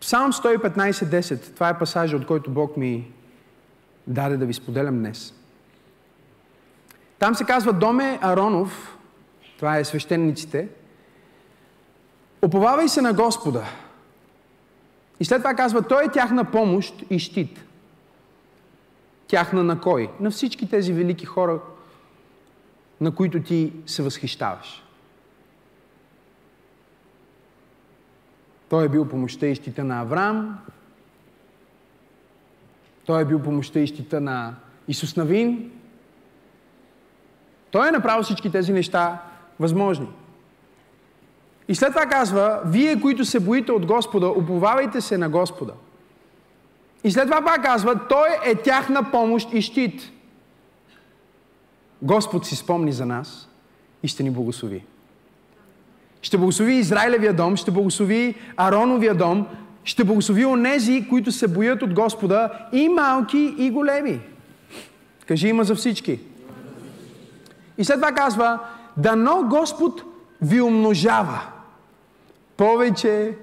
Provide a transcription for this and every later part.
Псалм 115.10. Това е пасажа, от който Бог ми даде да ви споделям днес. Там се казва Доме Аронов, това е свещениците, Оповавай се на Господа. И след това казва, Той е тяхна помощ и щит. Тяхна на кой? На всички тези велики хора, на които ти се възхищаваш. Той е бил помощта и щита на Авраам. Той е бил помощта и щита на Исус Навин. Той е направил всички тези неща възможни. И след това казва, вие, които се боите от Господа, уповавайте се на Господа. И след това пак казва, Той е тяхна помощ и щит. Господ си спомни за нас и ще ни благослови. Ще благослови Израилевия дом, ще благослови Ароновия дом, ще благослови онези, които се боят от Господа, и малки, и големи. Кажи има за всички. И след това казва, дано Господ ви умножава повече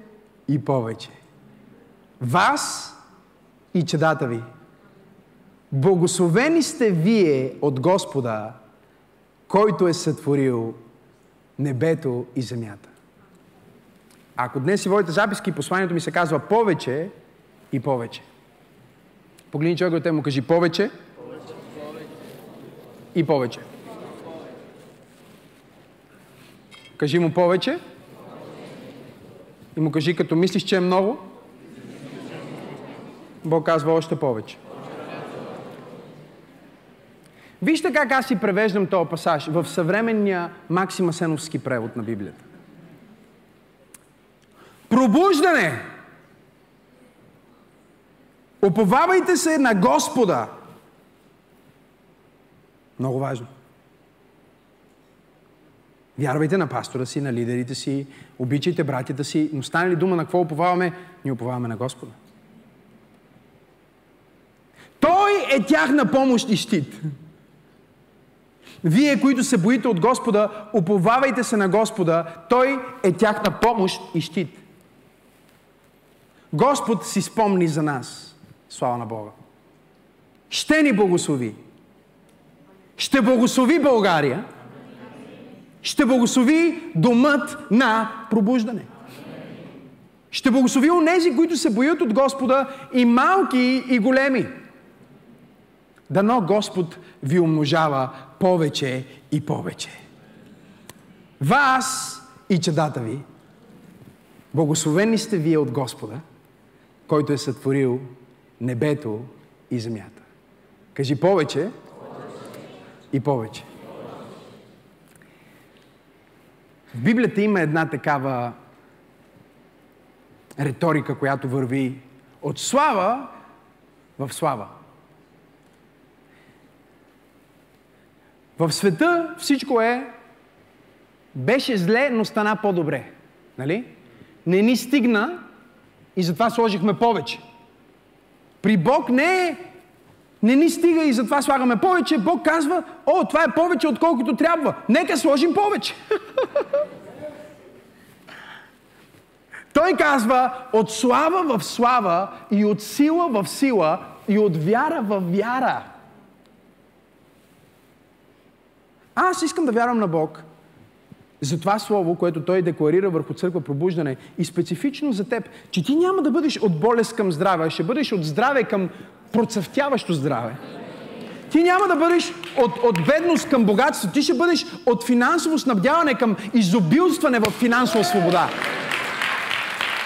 и повече. Вас и чедата ви. Благословени сте вие от Господа, който е сътворил небето и земята. Ако днес си водите записки, посланието ми се казва повече и повече. Погледни човек от му кажи повече, повече. и повече. Кажи му повече и му кажи, като мислиш, че е много, Бог казва още повече. Вижте как аз си превеждам този пасаж в съвременния Максима Сеновски превод на Библията. Пробуждане! Оповавайте се на Господа! Много важно. Вярвайте на пастора си, на лидерите си, обичайте братята си, но стане ли дума на какво уповаваме? Ние уповаваме на Господа. Той е тяхна помощ и щит. Вие, които се боите от Господа, уповавайте се на Господа. Той е тяхна помощ и щит. Господ си спомни за нас. Слава на Бога. Ще ни благослови. Ще благослови България – ще благослови домът на пробуждане. Ще благослови онези, които се боят от Господа и малки и големи. Дано Господ ви умножава повече и повече. Вас и чедата ви, благословени сте вие от Господа, който е сътворил небето и земята. Кажи повече и повече. В Библията има една такава риторика, която върви от слава в слава. В света всичко е беше зле, но стана по-добре. Нали? Не ни стигна и затова сложихме повече. При Бог не е не ни стига и затова слагаме повече. Бог казва, о, това е повече отколкото трябва. Нека сложим повече. Той казва, от слава в слава и от сила в сила и от вяра в вяра. Аз искам да вярвам на Бог за това слово, което Той декларира върху църква пробуждане и специфично за теб, че ти няма да бъдеш от болест към здраве, а ще бъдеш от здраве към процъфтяващо здраве. Ти няма да бъдеш от, от бедност към богатство, ти ще бъдеш от финансово снабдяване към изобилстване в финансова свобода.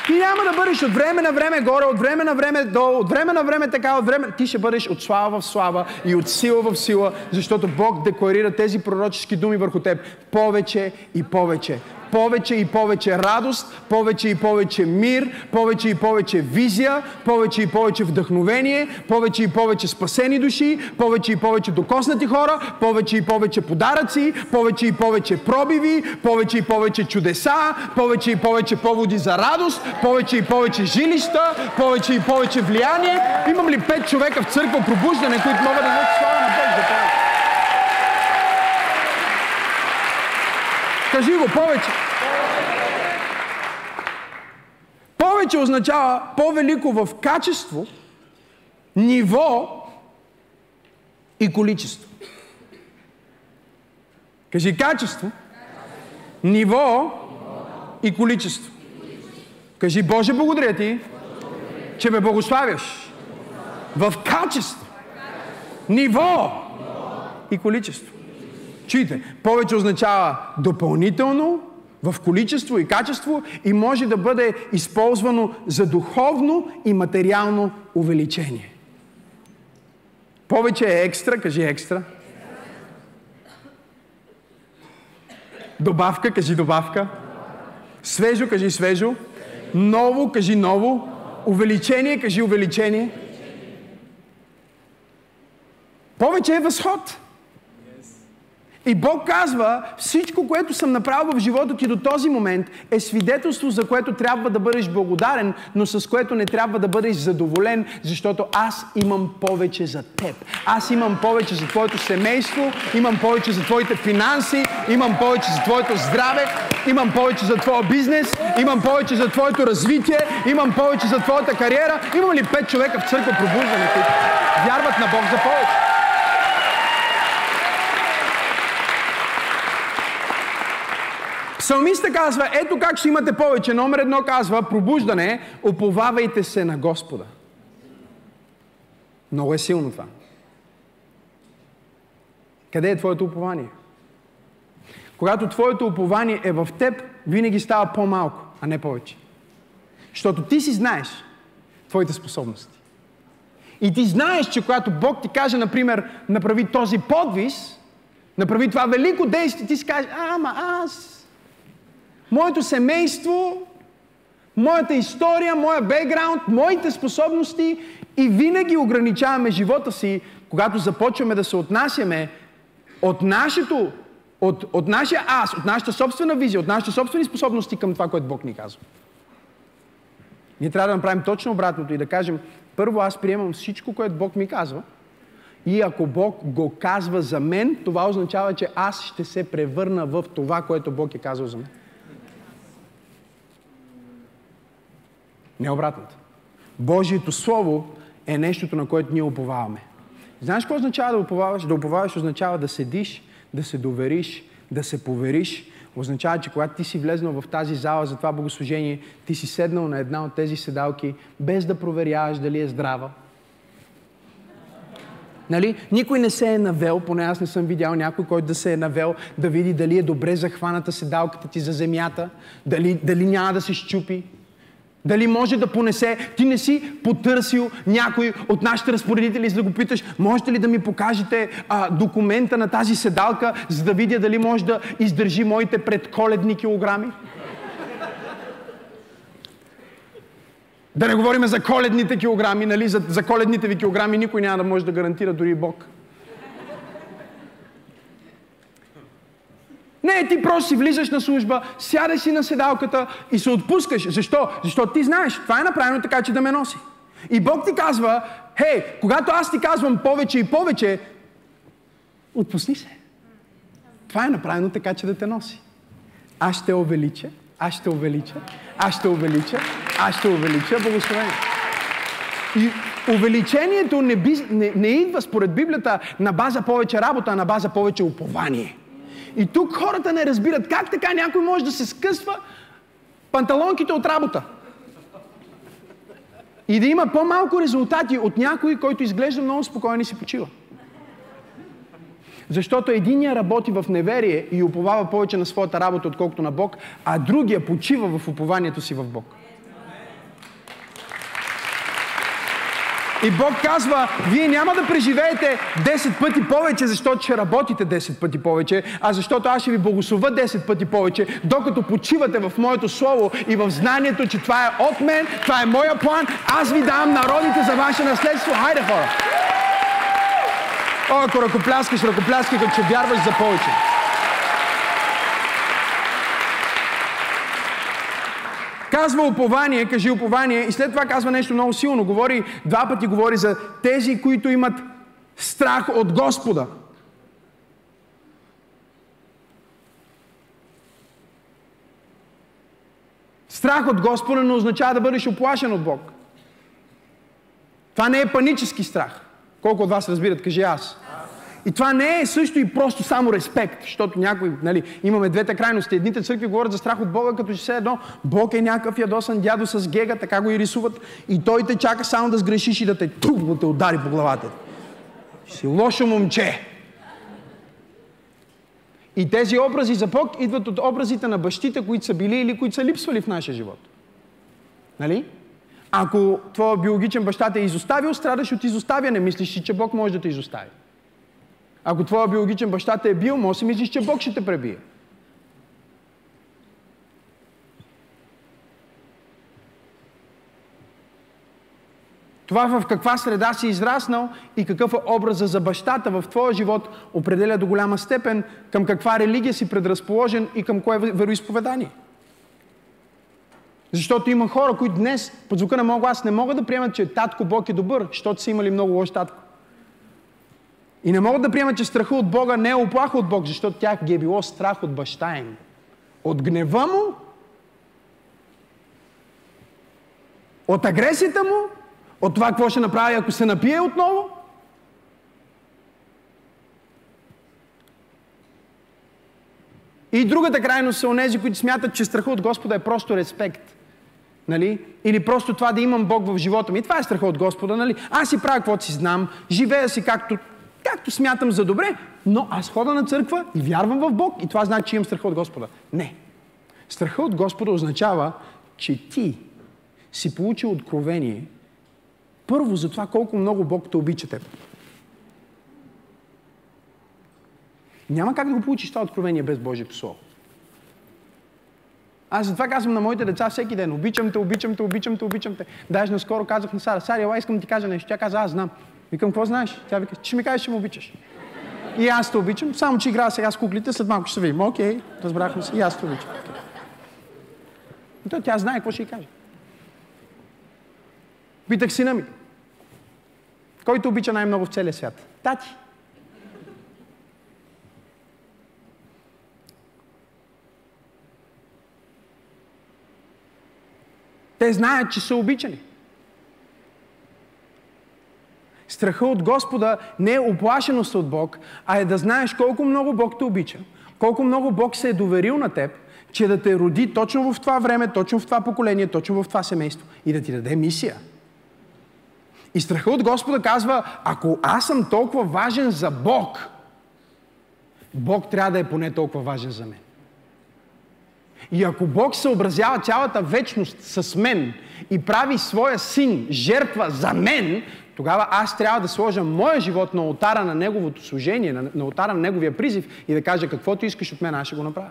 Ти няма да бъдеш от време на време горе, от време на време долу, от време на време така, от време... Ти ще бъдеш от слава в слава и от сила в сила, защото Бог декларира тези пророчески думи върху теб повече и повече повече и повече радост, повече и повече мир, повече и повече визия, повече и повече вдъхновение, повече и повече спасени души, повече и повече докоснати хора, повече и повече подаръци, повече и повече пробиви, повече и повече чудеса, повече и повече поводи за радост, повече и повече жилища, повече и повече влияние. Имам ли пет човека в църква пробуждане, които могат да дадат слава на Бог за това? Кажи го повече. Повече означава по-велико в качество, ниво и количество. Кажи качество, ниво и количество. Кажи Боже, благодаря ти, че ме благославяш в качество, ниво и количество. Чуйте, повече означава допълнително, в количество и качество и може да бъде използвано за духовно и материално увеличение. Повече е екстра, кажи екстра. Добавка, кажи добавка. Свежо, кажи свежо. Ново, кажи ново. Увеличение, кажи увеличение. Повече е възход. И Бог казва, всичко, което съм направил в живота ти до този момент, е свидетелство, за което трябва да бъдеш благодарен, но с което не трябва да бъдеш задоволен, защото аз имам повече за теб. Аз имам повече за твоето семейство, имам повече за твоите финанси, имам повече за твоето здраве, имам повече за твоя бизнес, имам повече за твоето развитие, имам повече за твоята кариера. Имам ли пет човека в църква пробуждане, вярват на Бог за повече? Псалмиста казва, ето как ще имате повече. Номер едно казва, пробуждане, оповавайте се на Господа. Много е силно това. Къде е твоето упование? Когато твоето упование е в теб, винаги става по-малко, а не повече. Защото ти си знаеш твоите способности. И ти знаеш, че когато Бог ти каже, например, направи този подвис, направи това велико действие, ти си кажеш, ама аз моето семейство, моята история, моя бекграунд, моите способности и винаги ограничаваме живота си, когато започваме да се отнасяме от нашето, от, от нашия аз, от нашата собствена визия, от нашите собствени способности към това, което Бог ни казва. Ние трябва да направим точно обратното и да кажем, първо аз приемам всичко, което Бог ми казва, и ако Бог го казва за мен, това означава, че аз ще се превърна в това, което Бог е казал за мен. Не обратното. Божието Слово е нещото, на което ние уповаваме. Знаеш какво означава да уповаваш? Да уповаваш означава да седиш, да се довериш, да се повериш. Означава, че когато ти си влезнал в тази зала за това богослужение, ти си седнал на една от тези седалки, без да проверяваш дали е здрава. Нали? Никой не се е навел, поне аз не съм видял някой, който да се е навел, да види дали е добре захваната седалката ти за земята, дали, дали няма да се щупи. Дали може да понесе. Ти не си потърсил някой от нашите разпоредители, за да го питаш, можете ли да ми покажете а, документа на тази седалка, за да видя дали може да издържи моите предколедни килограми? Да не говорим за коледните килограми, нали? За, за коледните ви килограми никой няма да може да гарантира, дори Бог. Не, ти просто си влизаш на служба, сядаш си на седалката и се отпускаш. Защо? Защото ти знаеш, това е направено така, че да ме носи. И Бог ти казва, хей, когато аз ти казвам повече и повече, отпусни се. Това е направено така, че да те носи. Аз ще увелича, аз ще увелича, аз ще увелича, аз ще увелича благословение. И увеличението не, би, не, не идва според Библията на база повече работа, а на база повече упование. И тук хората не разбират как така някой може да се скъсва панталонките от работа. И да има по-малко резултати от някой, който изглежда много спокойно и си почива. Защото единия работи в неверие и уповава повече на своята работа, отколкото на Бог, а другия почива в упованието си в Бог. И Бог казва, вие няма да преживеете 10 пъти повече, защото ще работите 10 пъти повече, а защото аз ще ви благослова 10 пъти повече, докато почивате в моето слово и в знанието, че това е от мен, това е моя план, аз ви давам народите за ваше наследство. Хайде хора! О, ако ръкопляскаш, ръкопляскай, като че вярваш за повече. Казва упование, кажи упование и след това казва нещо много силно. Говори, два пъти говори за тези, които имат страх от Господа. Страх от Господа не означава да бъдеш оплашен от Бог. Това не е панически страх. Колко от вас разбират, кажи аз. И това не е също и просто само респект, защото някои, нали, имаме двете крайности. Едните църкви говорят за страх от Бога, като че се едно Бог е някакъв ядосан дядо с гега, така го и рисуват, и той те чака само да сгрешиш и да те тук, да те удари по главата. Си лошо момче. И тези образи за Бог идват от образите на бащите, които са били или които са липсвали в нашия живот. Нали? Ако твой биологичен баща те е изоставил, страдаш от изоставяне. Мислиш си, че Бог може да те изостави. Ако твоя биологичен баща те е бил, може си мислиш, че Бог ще те пребие. Това в каква среда си израснал и какъв е образа за бащата в твоя живот определя до голяма степен към каква религия си предразположен и към кое вероисповедание. Защото има хора, които днес, под звука на моят глас, не могат да приемат, че татко Бог е добър, защото са имали много лош татко. И не могат да приемат, че страха от Бога не е оплаха от Бог, защото тях ги е било страх от баща им. От гнева му, от агресията му, от това какво ще направи, ако се напие отново. И другата крайност са онези, които смятат, че страха от Господа е просто респект. Нали? Или просто това да имам Бог в живота ми. И това е страха от Господа. Нали? Аз си правя каквото си знам, живея си както, както смятам за добре, но аз хода на църква и вярвам в Бог и това значи, че имам страха от Господа. Не. Страха от Господа означава, че ти си получил откровение първо за това колко много Бог те обича теб. Няма как да го получиш това откровение без Божието Слово. Аз затова казвам на моите деца всеки ден. Обичам те, обичам те, обичам те, обичам те. Даже наскоро казах на Сара, Сара, ела искам да ти кажа нещо. Тя каза, аз знам. Викам, какво знаеш? Тя вика, че ми кажеш, че ме обичаш. И аз те обичам, само че играя сега с куклите, след малко ще се видим. Окей, разбрахме се, и аз те обичам. И то тя знае какво ще й каже. Питах сина ми, който обича най-много в целия свят? Тати. Те знаят, че са обичани. Страха от Господа не е оплашеност от Бог, а е да знаеш колко много Бог те обича, колко много Бог се е доверил на теб, че да те роди точно в това време, точно в това поколение, точно в това семейство и да ти даде мисия. И страха от Господа казва, ако аз съм толкова важен за Бог, Бог трябва да е поне толкова важен за мен. И ако Бог съобразява цялата вечност с мен и прави своя син жертва за мен, тогава аз трябва да сложа моя живот на алтара на неговото служение, на, на алтара на неговия призив и да кажа каквото искаш от мен, аз ще го направя.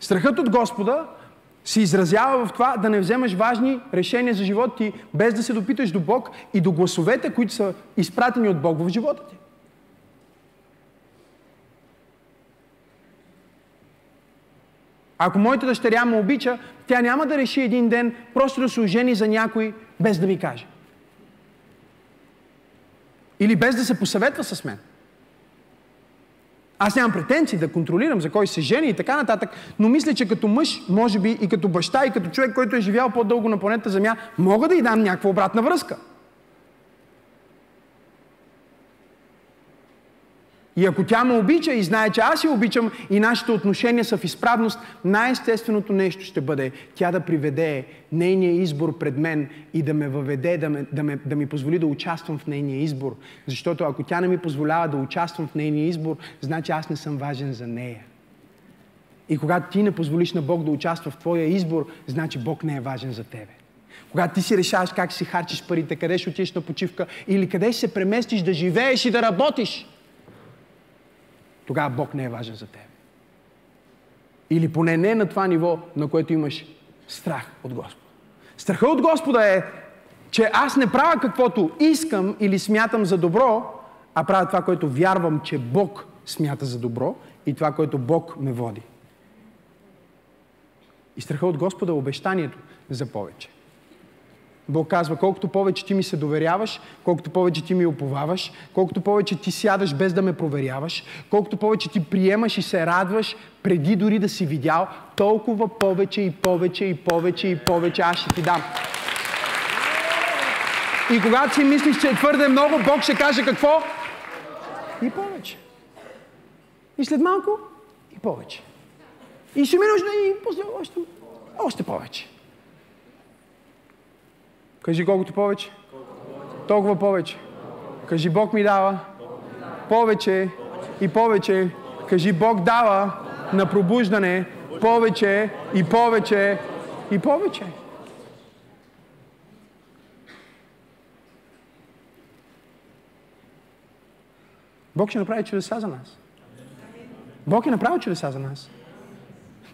Страхът от Господа се изразява в това да не вземаш важни решения за живота ти, без да се допиташ до Бог и до гласовете, които са изпратени от Бог в живота ти. Ако моята дъщеря ме обича, тя няма да реши един ден просто да се ожени за някой, без да ми каже. Или без да се посъветва с мен. Аз нямам претенции да контролирам за кой се жени и така нататък, но мисля, че като мъж, може би и като баща, и като човек, който е живял по-дълго на планета Земя, мога да й дам някаква обратна връзка. И ако тя ме обича и знае, че аз я обичам и нашите отношения са в изправност, най-естественото нещо ще бъде тя да приведе нейния избор пред мен и да ме въведе, да, ме, да, ме, да ми позволи да участвам в нейния избор. Защото ако тя не ми позволява да участвам в нейния избор, значи аз не съм важен за нея. И когато ти не позволиш на Бог да участва в твоя избор, значи Бог не е важен за тебе. Когато ти си решаваш как си харчиш парите, къде ще отидеш на почивка или къде ще се преместиш да живееш и да работиш – тогава Бог не е важен за теб. Или поне не на това ниво, на което имаш страх от Господа. Страха от Господа е, че аз не правя каквото искам или смятам за добро, а правя това, което вярвам, че Бог смята за добро и това, което Бог ме води. И страха от Господа е обещанието за повече. Бог казва, колкото повече ти ми се доверяваш, колкото повече ти ми оповаваш, колкото повече ти сядаш без да ме проверяваш, колкото повече ти приемаш и се радваш, преди дори да си видял, толкова повече и повече и повече и повече аз ще ти дам. И когато си мислиш, че е твърде много, Бог ще каже какво? И повече. И след малко и повече. И ще минеш и после още, още повече. Кажи колкото повече. Толкова повече. Кажи Бог ми дава повече и повече. Кажи Бог дава на пробуждане повече и повече и повече. Бог ще направи чудеса за нас. Бог е направил чудеса за нас.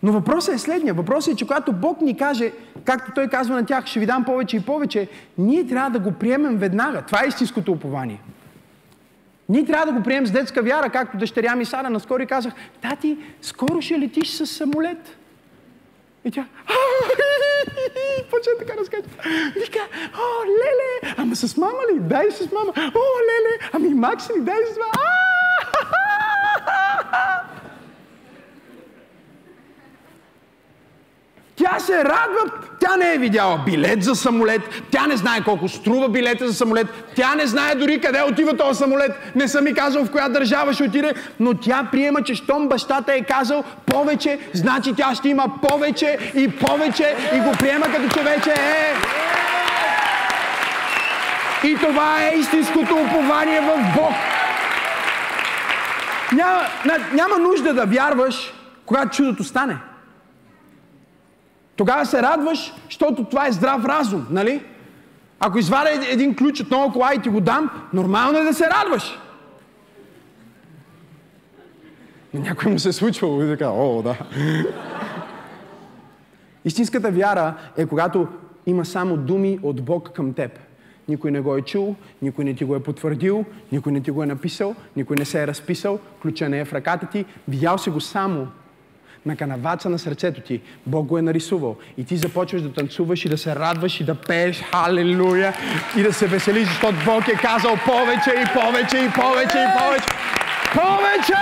Но въпросът е следния. Въпросът е, че когато Бог ни каже, както Той казва на тях, ще ви дам повече и повече, ние трябва да го приемем веднага. Това е истинското упование. Ние трябва да го приемем с детска вяра, както дъщеря ми Сара. Наскоро казах, тати, скоро ще летиш с самолет. И тя, почва така разкача. Вика, о, леле, ама с мама ли? Дай с мама. О, леле, ами Макси ли? Дай с мама. Тя се радва, тя не е видяла билет за самолет, тя не знае колко струва билета за самолет, тя не знае дори къде отива този самолет, не съм ми казал в коя държава ще отиде, но тя приема, че щом бащата е казал повече, значи тя ще има повече и повече и го приема като човече е. И това е истинското упование в Бог. Няма, няма нужда да вярваш, когато чудото стане. Тогава се радваш, защото това е здрав разум, нали? Ако извадя един ключ от нова кола и ти го дам, нормално е да се радваш. Но някой му се е случвало и така, о, да. Истинската вяра е когато има само думи от Бог към теб. Никой не го е чул, никой не ти го е потвърдил, никой не ти го е написал, никой не се е разписал, ключа не е в ръката ти, видял си го само на канаваца на сърцето ти. Бог го е нарисувал. И ти започваш да танцуваш и да се радваш и да пееш халелуя и да се веселиш, защото Бог е казал повече и повече и повече и повече. Повече!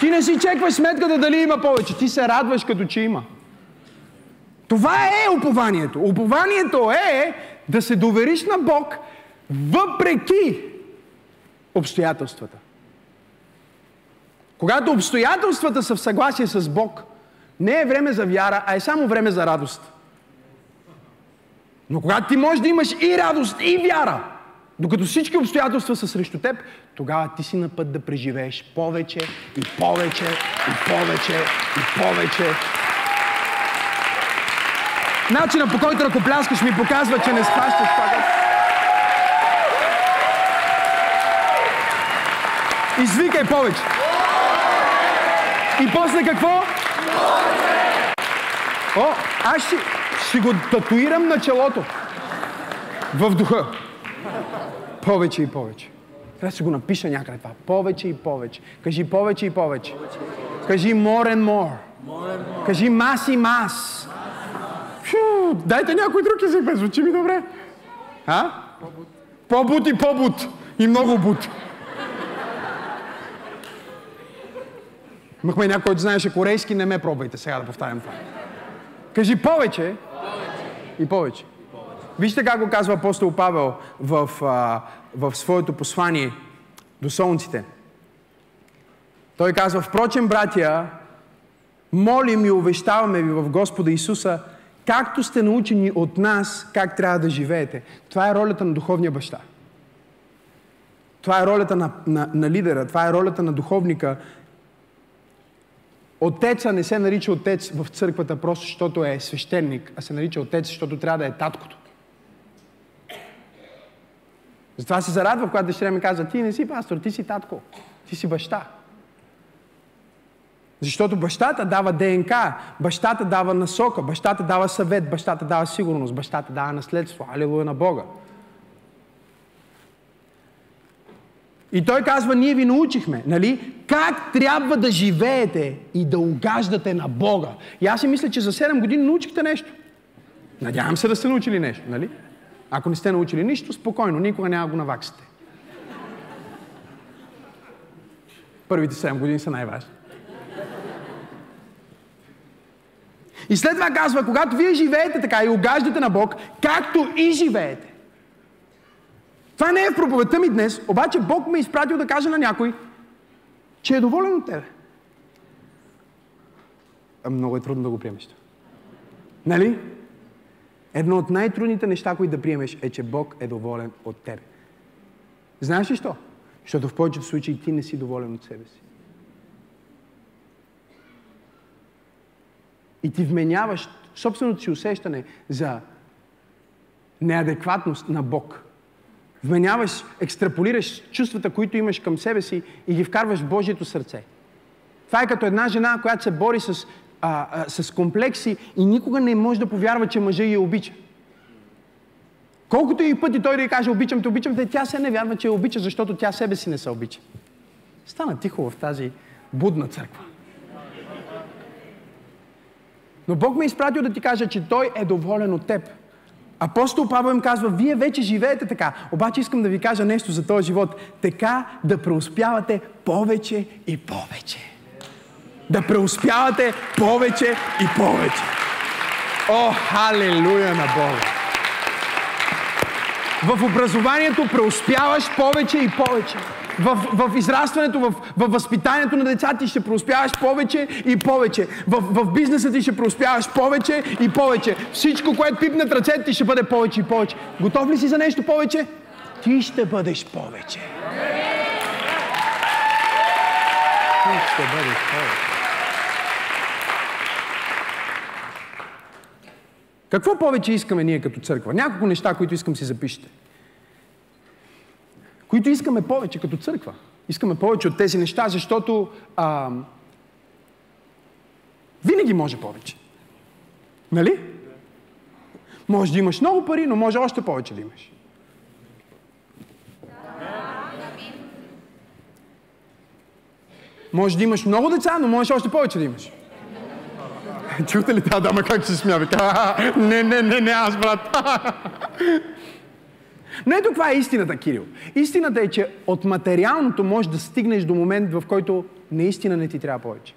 Ти не си чекваш сметката дали има повече. Ти се радваш като че има. Това е упованието. Упованието е да се довериш на Бог въпреки обстоятелствата. Когато обстоятелствата са в съгласие с Бог, не е време за вяра, а е само време за радост. Но когато ти можеш да имаш и радост, и вяра, докато всички обстоятелства са срещу теб, тогава ти си на път да преживееш повече и повече и повече и повече. Начинът по който ръкопляскаш ми показва, че не схващаш това. Извикай повече. И после какво? О, аз ще, ще го татуирам на челото. В духа. Повече и повече. Трябва да си го напиша някъде това. Повече и повече. Кажи повече и повече. Кажи more and more. Кажи мас и мас. Фу, дайте някой друг език, звучи ми добре. А? По-бут и по-бут. И много бут. Имахме някой, който знаеше корейски, не ме пробвайте сега да повтарям това. Кажи повече, повече. и повече. Вижте как го казва апостол Павел в, а, в своето послание до солнците. Той казва, впрочем, братя, молим и увещаваме ви в Господа Исуса, както сте научени от нас, как трябва да живеете. Това е ролята на духовния баща. Това е ролята на, на, на лидера, това е ролята на духовника, Отеца не се нарича отец в църквата просто защото е свещеник, а се нарича отец, защото трябва да е таткото. Затова се зарадва, когато дъщеря ми казва, ти не си пастор, ти си татко, ти си баща. Защото бащата дава ДНК, бащата дава насока, бащата дава съвет, бащата дава сигурност, бащата дава наследство. Алилуя на Бога. И той казва, ние ви научихме, нали? Как трябва да живеете и да угаждате на Бога. И аз си мисля, че за 7 години научихте нещо. Надявам се да сте научили нещо, нали? Ако не сте научили нищо, спокойно, никога няма го наваксите. Първите 7 години са най-важни. И след това казва, когато вие живеете така и угаждате на Бог, както и живеете. Това не е в проповедта ми днес, обаче Бог ме е изпратил да каже на някой, че е доволен от тебе. А много е трудно да го приемеш. Нали? Едно от най-трудните неща, които да приемеш, е, че Бог е доволен от тебе. Знаеш ли що? Защото в повечето случаи ти не си доволен от себе си. И ти вменяваш собственото си усещане за неадекватност на Бог. Вменяваш, екстраполираш чувствата, които имаш към себе си и ги вкарваш в Божието сърце. Това е като една жена, която се бори с, а, а, с комплекси и никога не може да повярва, че мъжа я обича. Колкото и пъти той да й каже обичам те, обичам те, тя се не вярва, че я обича, защото тя себе си не се обича. Стана тихо в тази будна църква. Но Бог ме е изпратил да ти каже, че Той е доволен от теб. Апостол Павел им казва, вие вече живеете така. Обаче искам да ви кажа нещо за този живот. Така да преуспявате повече и повече. Да преуспявате повече и повече. О, халелуя на Бога! В образованието преуспяваш повече и повече в, в израстването, в, в възпитанието на децата ти ще преуспяваш повече и повече. В, в бизнеса ти ще преуспяваш повече и повече. Всичко, което пипнат ръцете ти ще бъде повече и повече. Готов ли си за нещо повече? Ти ще бъдеш повече. Ти ще бъдеш повече. Какво повече искаме ние като църква? Няколко неща, които искам си запишете които искаме повече като църква. Искаме повече от тези неща, защото а, винаги може повече. Нали? Може да имаш много пари, но може още повече да имаш. Може да имаш много деца, но можеш още повече да имаш. Чухте ли тази дама как се смя? Не, не, не, не, аз брат. Но ето каква е истината, Кирил. Истината е, че от материалното можеш да стигнеш до момент, в който наистина не ти трябва повече.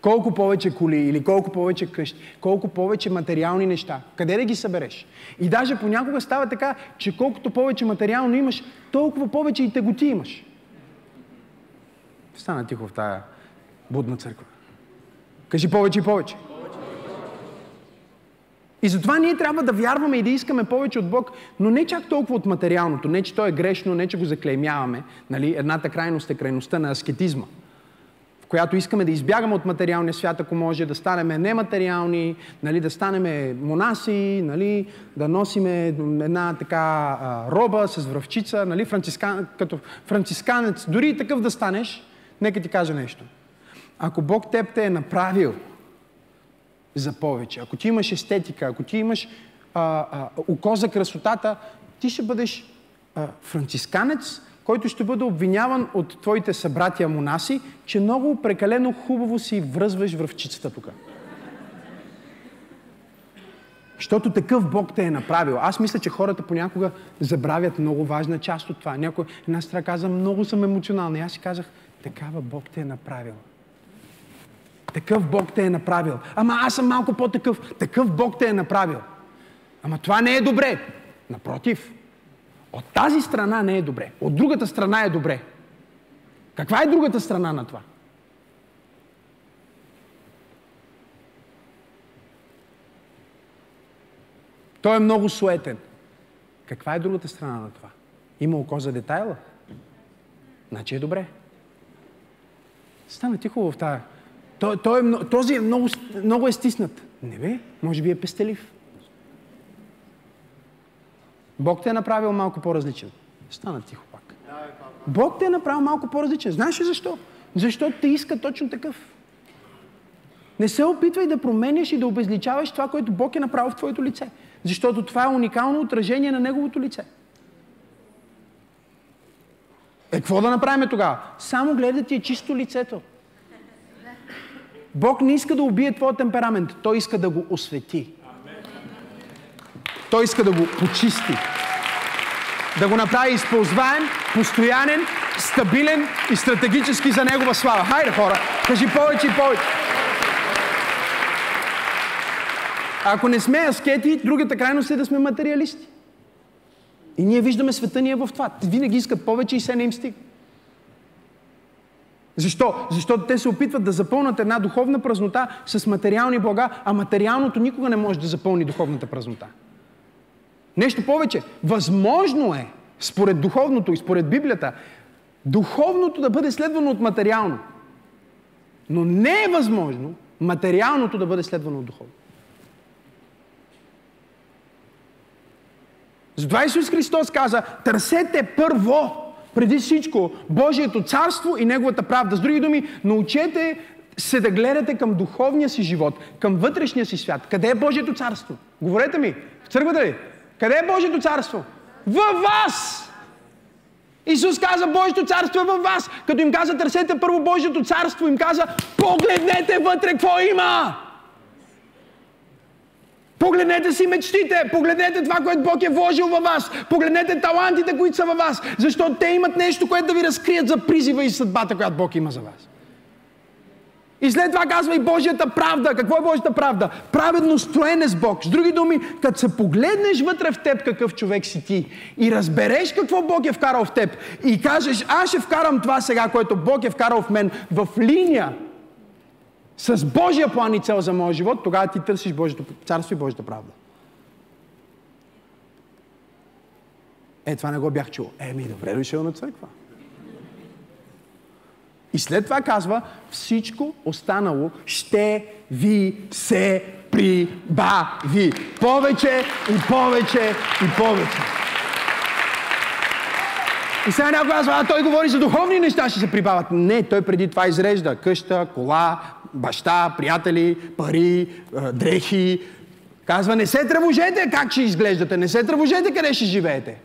Колко повече коли или колко повече къщи, колко повече материални неща. Къде да ги събереш? И даже понякога става така, че колкото повече материално имаш, толкова повече и теготи имаш. Стана тихо в тая будна църква. Кажи повече и повече. И затова ние трябва да вярваме и да искаме повече от Бог, но не чак толкова от материалното, не че то е грешно, не че го заклеймяваме. Нали? Едната крайност е крайността на аскетизма, в която искаме да избягаме от материалния свят, ако може, да станем нематериални, нали? да станем монаси, нали? да носиме една така а, роба с връвчица, нали? Францискан, като францисканец, дори и такъв да станеш, нека ти кажа нещо. Ако Бог теб те е направил за повече. Ако ти имаш естетика, ако ти имаш а, а, око за красотата, ти ще бъдеш а, францисканец, който ще бъде обвиняван от твоите събратия монаси, че много прекалено хубаво си връзваш връвчицата тук. Защото такъв Бог те е направил. Аз мисля, че хората понякога забравят много важна част от това. Някой една страна каза, много съм емоционална. И аз си казах, такава Бог те е направил. Такъв Бог те е направил. Ама аз съм малко по-такъв. Такъв Бог те е направил. Ама това не е добре. Напротив, от тази страна не е добре. От другата страна е добре. Каква е другата страна на това? Той е много суетен. Каква е другата страна на това? Има око за детайла? Значи е добре. Стана тихо в тази той, той е, този е много, много е стиснат. Не бе, може би е пестелив. Бог те е направил малко по-различен. Стана тихо пак. Бог те е направил малко по-различен. Знаеш ли защо? Защото те иска точно такъв. Не се опитвай да променяш и да обезличаваш това, което Бог е направил в твоето лице. Защото това е уникално отражение на Неговото лице. Е, какво да направим тогава? Само гледа ти е чисто лицето. Бог не иска да убие твоя темперамент, Той иска да го освети. Той иска да го почисти. Да го направи използваем, постоянен, стабилен и стратегически за Негова слава. Хайде, хора, кажи повече и повече. Ако не сме аскети, другата крайност е да сме материалисти. И ние виждаме света ни е в това. Винаги искат повече и се не им стига. Защо? Защото те се опитват да запълнат една духовна празнота с материални блага, а материалното никога не може да запълни духовната празнота. Нещо повече. Възможно е, според духовното и според Библията, духовното да бъде следвано от материално. Но не е възможно материалното да бъде следвано от духовно. Затова Исус Христос каза, търсете първо, преди всичко, Божието царство и Неговата правда. С други думи, научете се да гледате към духовния си живот, към вътрешния си свят. Къде е Божието царство? Говорете ми. В църквата ли? Къде е Божието царство? Във вас! Исус каза, Божието царство е във вас. Като им каза, търсете първо Божието царство, им каза, погледнете вътре какво има. Погледнете си мечтите, погледнете това, което Бог е вложил във вас, погледнете талантите, които са във вас, защото те имат нещо, което да ви разкрият за призива и съдбата, която Бог има за вас. И след това казва и Божията правда. Какво е Божията правда? Праведно строене с Бог. С други думи, като се погледнеш вътре в теб какъв човек си ти и разбереш какво Бог е вкарал в теб и кажеш, аз ще вкарам това сега, което Бог е вкарал в мен в линия с Божия план и цел за моя живот, тогава ти търсиш Божието царство и Божията правда. Е, това не го бях чул. Еми, добре дошъл на църква. И след това казва, всичко останало ще ви се прибави. Повече и повече и повече. И сега някой казва, а той говори за духовни неща, ще се прибавят. Не, той преди това изрежда къща, кола, баща, приятели, пари, дрехи. Казва, не се тревожете как ще изглеждате, не се тревожете къде ще живеете.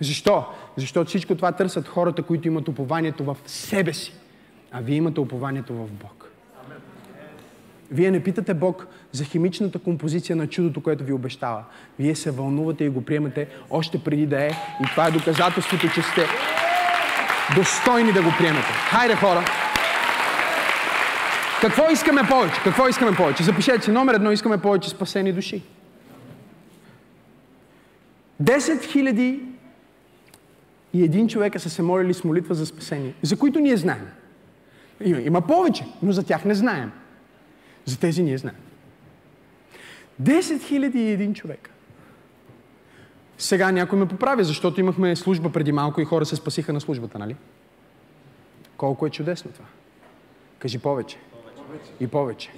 Защо? Защото всичко това търсят хората, които имат упованието в себе си а вие имате упованието в Бог. Вие не питате Бог за химичната композиция на чудото, което ви обещава. Вие се вълнувате и го приемате още преди да е. И това е доказателството, че сте достойни да го приемете. Хайде, хора! Какво искаме повече? Какво искаме повече? Запишете си номер едно, искаме повече спасени души. Десет хиляди и един човека са се молили с молитва за спасение, за които ние знаем. Има, има повече, но за тях не знаем. За тези ние знаем. 10 хиляди и един човека. Сега някой ме поправи, защото имахме служба преди малко и хора се спасиха на службата, нали? Колко е чудесно това. Кажи повече. И повече.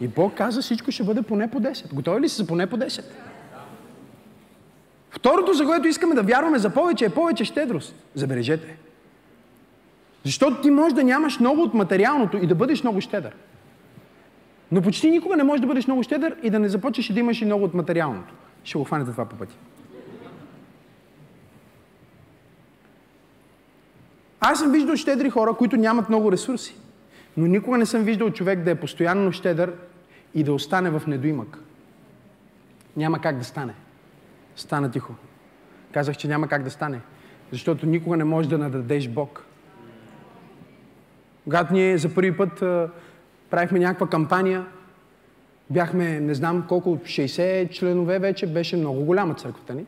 И Бог каза, всичко ще бъде поне по 10. Готови ли са за поне по 10? Второто, за което искаме да вярваме за повече, е повече щедрост. Забележете. Защото ти можеш да нямаш много от материалното и да бъдеш много щедър. Но почти никога не можеш да бъдеш много щедър и да не започнеш да имаш и много от материалното. Ще го хванете това по пъти. Аз съм виждал щедри хора, които нямат много ресурси. Но никога не съм виждал човек да е постоянно щедър и да остане в недоимък. Няма как да стане. Стана тихо. Казах, че няма как да стане. Защото никога не можеш да нададеш Бог. Когато ние за първи път а, правихме някаква кампания, бяхме, не знам колко, 60 членове вече, беше много голяма църквата ни.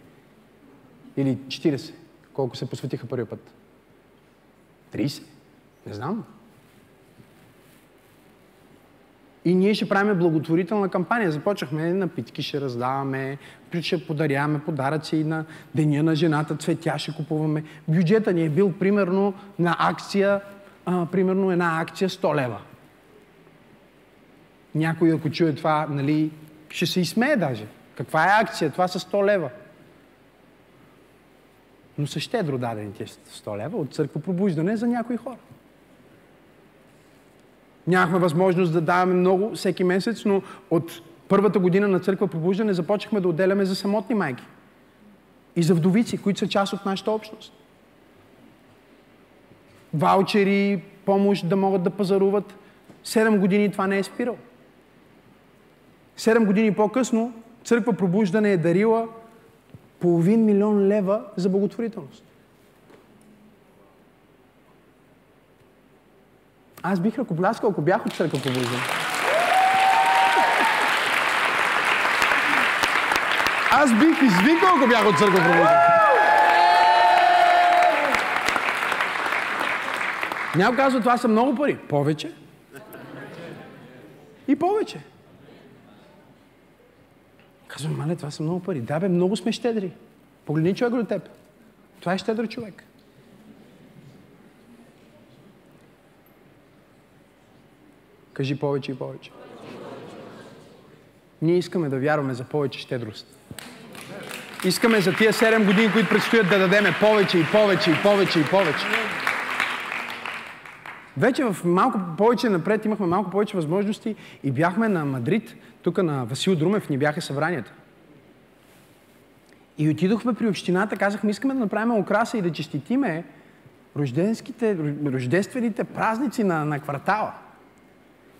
Или 40. Колко се посветиха първи път? 30? Не знам. И ние ще правим благотворителна кампания. Започнахме напитки, ще раздаваме, ще подаряваме подаръци и на Деня на жената, цветя ще купуваме. Бюджета ни е бил примерно на акция а, примерно една акция 100 лева. Някой, ако чуе това, нали, ще се изсмее даже. Каква е акция? Това са 100 лева. Но са щедро дадени тези 100 лева от църква пробуждане за някои хора. Нямахме възможност да даваме много всеки месец, но от първата година на църква пробуждане започнахме да отделяме за самотни майки. И за вдовици, които са част от нашата общност. ваучери, помощ да могат да пазаруват. Седем години това не е спирало. Седем години по-късно църква Пробуждане е дарила половин милион лева за благотворителност. Аз бих ръкопляскал, ако бях от църква Пробуждане. Аз бих извикал, ако бях от църква Пробуждане. Някой казва, това са много пари. Повече. И повече. Казвам, мале, това са много пари. Да, бе, много сме щедри. Погледни човек до теб. Това е щедър човек. Кажи повече и повече. Ние искаме да вярваме за повече щедрост. Искаме за тия 7 години, които предстоят да дадеме повече и повече и повече и повече. Вече в малко повече напред имахме малко повече възможности и бяхме на Мадрид, тук на Васил Друмев ни бяха събранията. И отидохме при общината, казахме, искаме да направим украса и да честитиме рожденските, рождествените празници на, на квартала.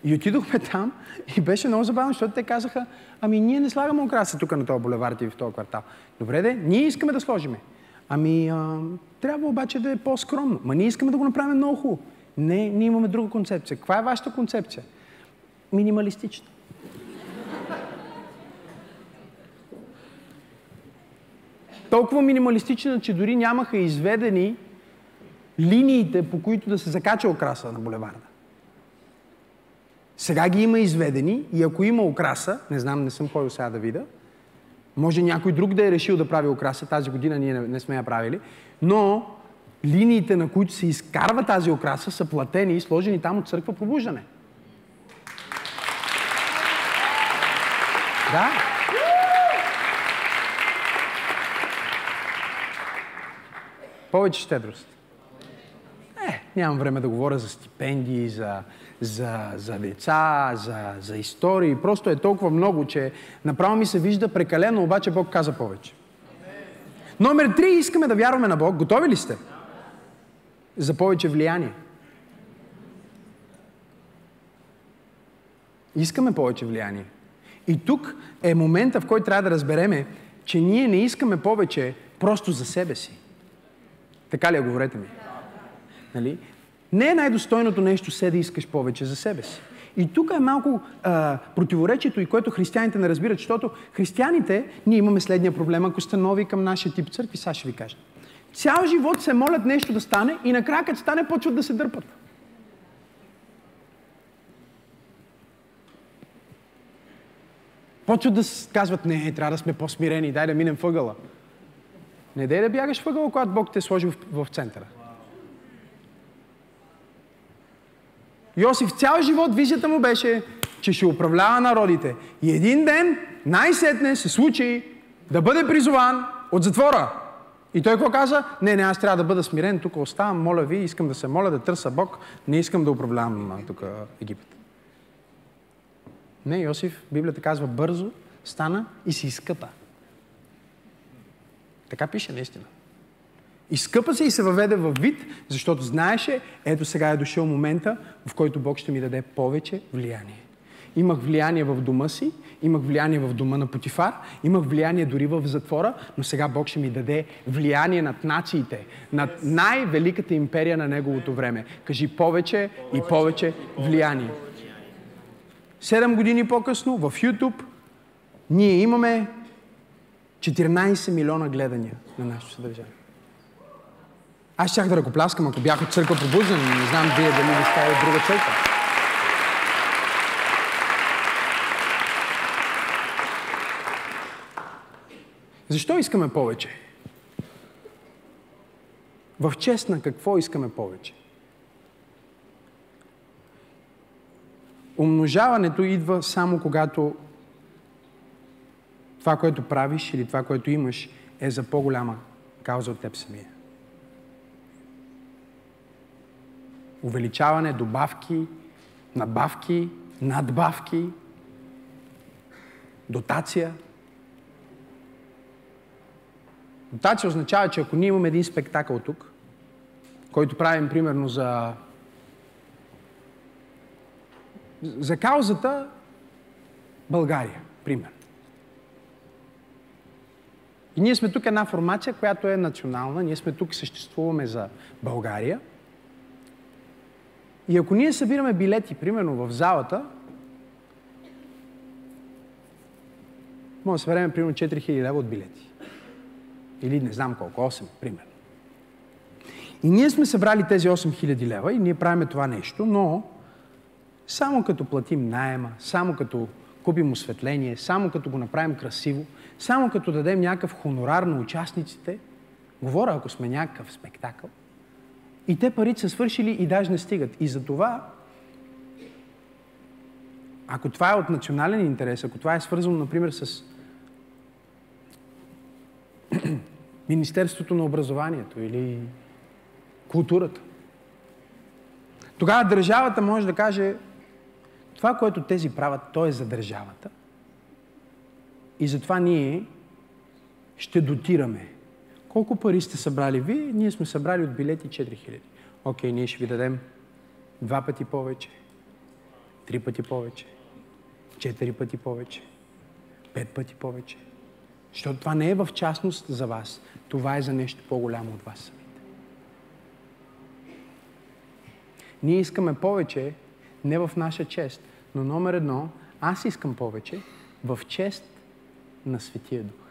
И отидохме там и беше много забавно, защото те казаха, ами ние не слагаме украса тук на този булевард и в този квартал. Добре де, ние искаме да сложиме. Ами, а, трябва обаче да е по-скромно. Ма ние искаме да го направим много хубаво. Не, ние имаме друга концепция. Каква е вашата концепция? Минималистична. Толкова минималистична, че дори нямаха изведени линиите, по които да се закача окраса на булеварда. Сега ги има изведени и ако има окраса, не знам, не съм ходил сега да видя, може някой друг да е решил да прави окраса, тази година ние не, не сме я правили, но линиите, на които се изкарва тази окраса, са платени и сложени там от църква пробуждане. Да. Повече щедрост. Е, нямам време да говоря за стипендии, за, за, за деца, за, за истории. Просто е толкова много, че направо ми се вижда прекалено, обаче Бог каза повече. Номер три, искаме да вярваме на Бог. Готови ли сте? За повече влияние. Искаме повече влияние. И тук е момента, в който трябва да разбереме, че ние не искаме повече просто за себе си. Така ли, говорете ми? Нали? Не е най-достойното нещо се да искаш повече за себе си. И тук е малко а, противоречието, и което християните не разбират, защото християните, ние имаме следния проблем, ако сте нови към нашия тип църкви, сега ще ви кажа. Цял живот се молят нещо да стане и накрая като стане, почват да се дърпат. Почват да казват, не, трябва да сме по-смирени, дай да минем въгъла. Не дай да бягаш въгъла, когато Бог те сложи в, в центъра. Йосиф цял живот визията му беше, че ще управлява народите. И един ден най-сетне се случи да бъде призован от затвора. И той какво каза? Не, не, аз трябва да бъда смирен, тук оставам, моля ви, искам да се моля, да търса Бог, не искам да управлявам тук Египет. Не, Йосиф, Библията казва, бързо стана и си изкъпа. Така пише наистина. Изкъпа се и се въведе в вид, защото знаеше, ето сега е дошъл момента, в който Бог ще ми даде повече влияние. Имах влияние в дома си, имах влияние в дома на Потифар, имах влияние дори в затвора, но сега Бог ще ми даде влияние над нациите, над най-великата империя на Неговото време. Кажи повече и повече влияние. Седем години по-късно в YouTube ние имаме 14 милиона гледания на нашето съдържание. Аз щях да ръкопляскам, ако бях от църква пробуждане, но не знам вие дали не сте от друга църква. Защо искаме повече? В чест на какво искаме повече? Умножаването идва само когато това, което правиш или това, което имаш, е за по-голяма кауза от теб самия. Увеличаване, добавки, надбавки, надбавки, дотация. Дотация означава, че ако ние имаме един спектакъл тук, който правим примерно за за каузата България, пример. И ние сме тук една формация, която е национална. Ние сме тук, съществуваме за България. И ако ние събираме билети, примерно в залата, може да съберем примерно 4000 лева от билети. Или не знам колко, 8, примерно. И ние сме събрали тези 8000 лева и ние правиме това нещо, но само като платим найема, само като купим осветление, само като го направим красиво, само като дадем някакъв хонорар на участниците, говоря ако сме някакъв спектакъл, и те парите са свършили и даже не стигат. И за това, ако това е от национален интерес, ако това е свързано, например, с Министерството на образованието или културата, тогава държавата може да каже, това, което тези правят, то е за държавата. И затова ние ще дотираме. Колко пари сте събрали вие? Ние сме събрали от билети 4000. Окей, ние ще ви дадем два пъти повече, три пъти повече, четири пъти повече, пет пъти повече. Защото това не е в частност за вас. Това е за нещо по-голямо от вас самите. Ние искаме повече, не в наша чест. Но номер едно, аз искам повече в чест на Светия Дух.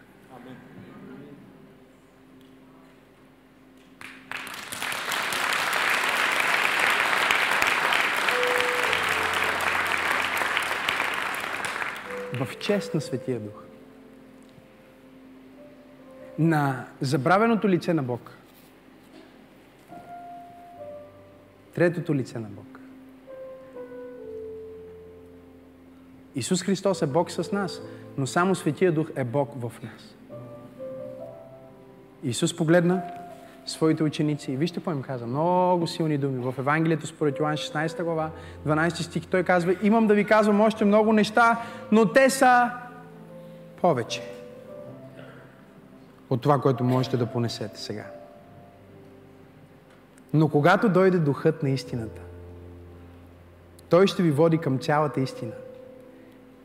В чест на Светия Дух. На забравеното лице на Бог. Третото лице на Бог. Исус Христос е Бог с нас, но само Светия Дух е Бог в нас. Исус погледна своите ученици и вижте какво им каза. Много силни думи. В Евангелието според Йоан 16 глава, 12 стих, той казва, имам да ви казвам още много неща, но те са повече от това, което можете да понесете сега. Но когато дойде Духът на истината, Той ще ви води към цялата истина.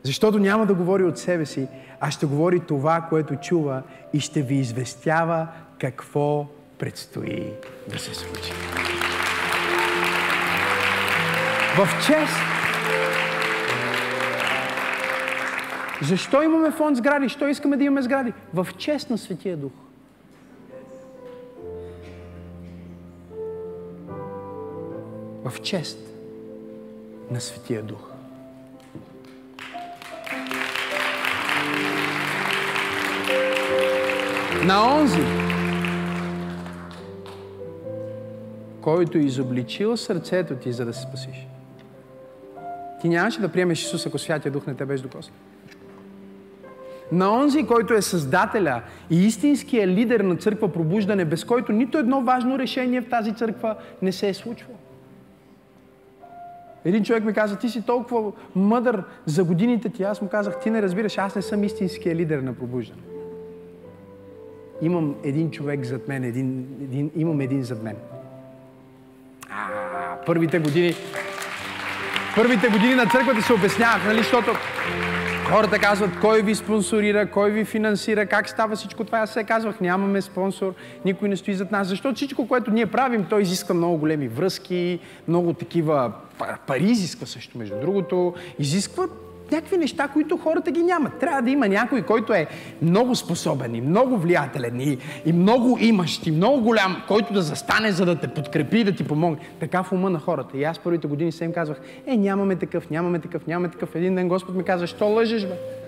Защото няма да говори от себе си, а ще говори това, което чува и ще ви известява какво предстои да се случи. В чест. Защо имаме фонд сгради? Защо искаме да имаме сгради? В чест на Светия Дух. В чест на Светия Дух. на онзи, който изобличил сърцето ти, за да се спасиш. Ти нямаше да приемеш Исус, ако Святия Дух не те беше докосна. На онзи, който е създателя и истинския лидер на църква пробуждане, без който нито едно важно решение в тази църква не се е случвало. Един човек ми каза, ти си толкова мъдър за годините ти. Аз му казах, ти не разбираш, аз не съм истинския лидер на пробуждане имам един човек зад мен, един, един, имам един зад мен. А, първите години, първите години на църквата се обяснявах, нали, защото хората казват кой ви спонсорира, кой ви финансира, как става всичко това. Аз се казвах, нямаме спонсор, никой не стои зад нас, защото всичко, което ние правим, то изисква много големи връзки, много такива пари изисква също, между другото, изисква някакви неща, които хората ги нямат. Трябва да има някой, който е много способен и много влиятелен и, и много имащ и много голям, който да застане, за да те подкрепи и да ти помогне. Така в ума на хората. И аз първите години се им казвах, е, нямаме такъв, нямаме такъв, нямаме такъв. Един ден Господ ми каза, що лъжеш, бе?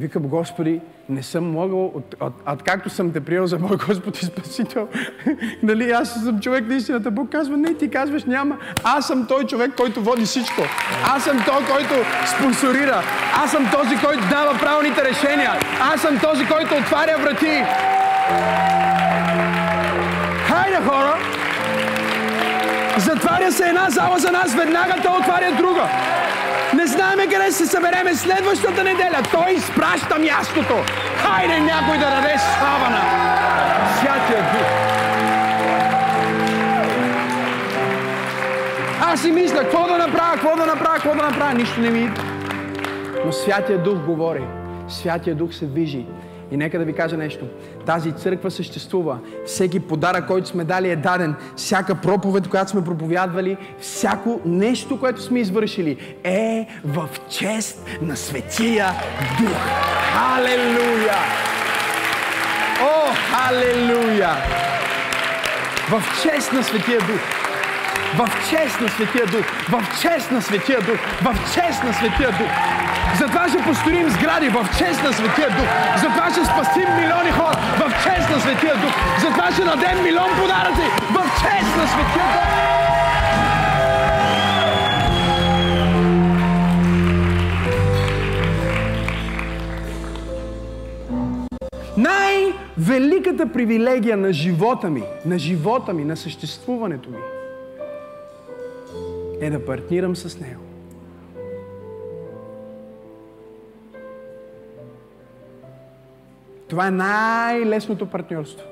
Викам, Господи, не съм могъл, от, както съм те приел за мой Господ и Спасител, нали, аз съм човек на истината. Бог казва, не, ти казваш, няма. Аз съм той човек, който води всичко. Аз съм той, който спонсорира. Аз съм този, който дава правилните решения. Аз съм този, който отваря врати. Хайде, хора! Затваря се една зала за нас, веднага те отваря друга. Не знаеме къде се събереме следващата неделя. Той изпраща мястото. Хайде някой да даде слава на Святия Дух. Аз си мисля, какво да направя, какво да направя, какво да направя. Нищо не ми идва. Но Святия Дух говори. Святия Дух се движи. И нека да ви кажа нещо. Тази църква съществува. Всеки подарък, който сме дали е даден. Всяка проповед, която сме проповядвали, всяко нещо, което сме извършили е в чест на Светия Дух. Халелуя! О, халелуя! В чест на Светия Дух. В чест на Светия Дух. В чест на Светия Дух. В чест на Светия Дух. Затова ще построим сгради в чест на Светия Дух. Затова ще спасим милиони хора в чест на Светия Дух. Затова ще дадем милион подаръци в чест на Светия Дух. Най-великата привилегия на живота ми, на живота ми, на съществуването ми, е да партнирам с Него. Това е най-лесното партньорство.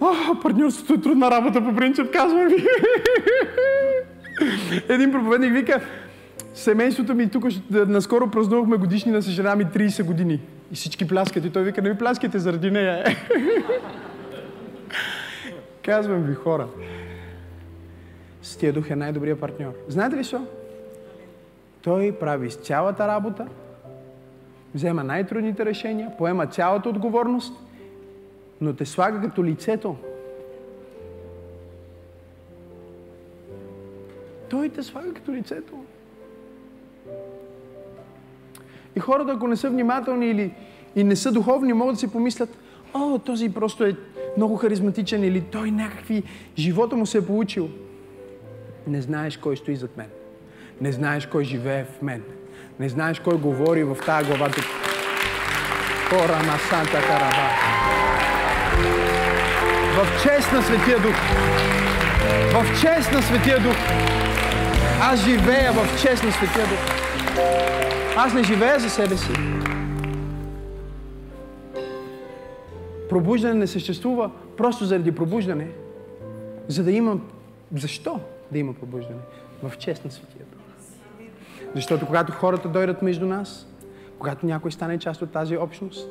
О, партньорството е трудна работа, по принцип, казвам ви. Един проповедник вика, семейството ми тук, наскоро празнувахме годишни на жена ми 30 години. И всички пляскат. И той вика, не ви пляскайте заради нея. Казвам ви, хора. Стия дух е най-добрият партньор. Знаете ли що? Той прави цялата работа, взема най-трудните решения, поема цялата отговорност, но те слага като лицето. Той те слага като лицето. И хората, ако не са внимателни или и не са духовни, могат да си помислят, о, този просто е много харизматичен или той някакви живота му се е получил. Не знаеш кой стои зад мен. Не знаеш кой живее в мен. Не знаеш кой говори в тази глава. Хора на Санта Караба. В чест на Светия Дух. В чест на Светия Дух. Аз живея в чест на Светия Дух. Аз не живея за себе си. Пробуждане не съществува просто заради пробуждане. За да има... Защо да има пробуждане? В чест на Светия Дух. Защото когато хората дойдат между нас, когато някой стане част от тази общност,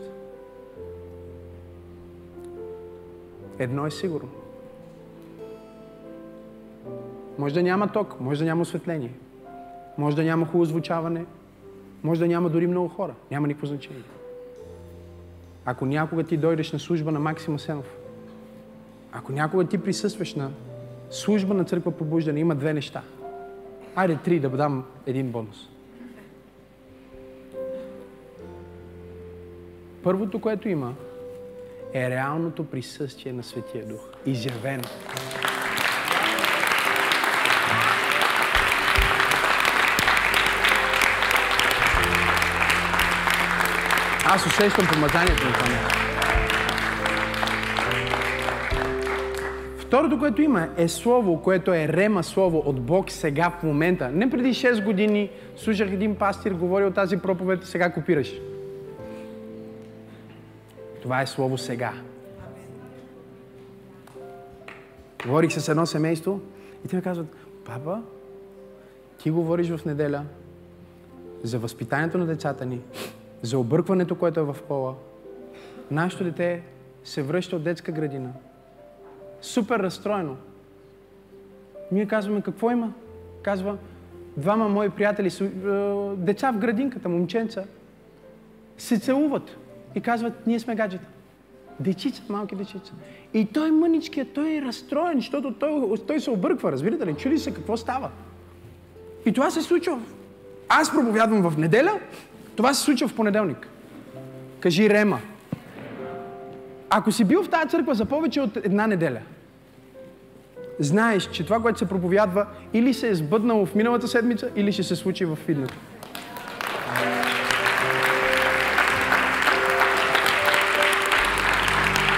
едно е сигурно. Може да няма ток, може да няма осветление, може да няма хубаво звучаване, може да няма дори много хора. Няма никакво значение. Ако някога ти дойдеш на служба на Максима Сенов, ако някога ти присъстваш на служба на църква пробуждане, има две неща. Айде три да дам един бонус. Първото, което има, е реалното присъствие на Светия Дух. Изявено. Аз усещам помазанието на това Второто, което има, е слово, което е рема слово от Бог сега в момента. Не преди 6 години слушах един пастир, говорил тази проповед, сега копираш. Това е слово сега. Говорих с едно семейство и те ми казват, папа, ти говориш в неделя за възпитанието на децата ни, за объркването, което е в пола. Нашето дете се връща от детска градина. Супер разстроено. Ние казваме, какво има? Казва, двама мои приятели, е, деца в градинката, момченца, се целуват и казват, ние сме гаджета. Дечица, малки дечица. И той мъничкият, той е разстроен, защото той, той се обърква, разбирате ли? Чули се какво става. И това се случва. Аз проповядвам в неделя, това се случва в понеделник. Кажи Рема. Ако си бил в тази църква за повече от една неделя, знаеш, че това, което се проповядва, или се е сбъднало в миналата седмица, или ще се случи в идната.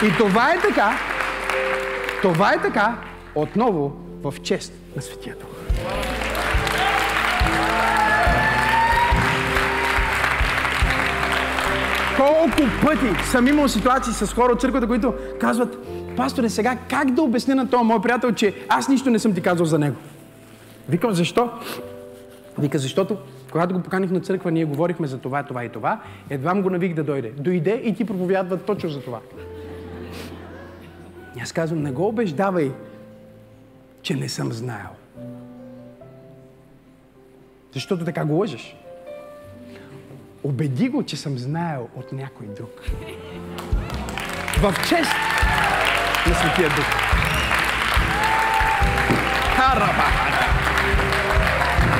И това е така, това е така, отново в чест на Светия Дух. Колко пъти съм имал ситуации с хора от църквата, които казват, пасторе, сега как да обясня на този мой приятел, че аз нищо не съм ти казал за него? Викам, защо? Вика, защото когато го поканих на църква, ние говорихме за това, това и това. Едва го навих да дойде. Дойде и ти проповядва точно за това. И аз казвам, не го убеждавай, че не съм знаел. Защото така го лъжеш. Обеди го, че съм знаел от някой друг. В чест на Светия Дух. Карабахара.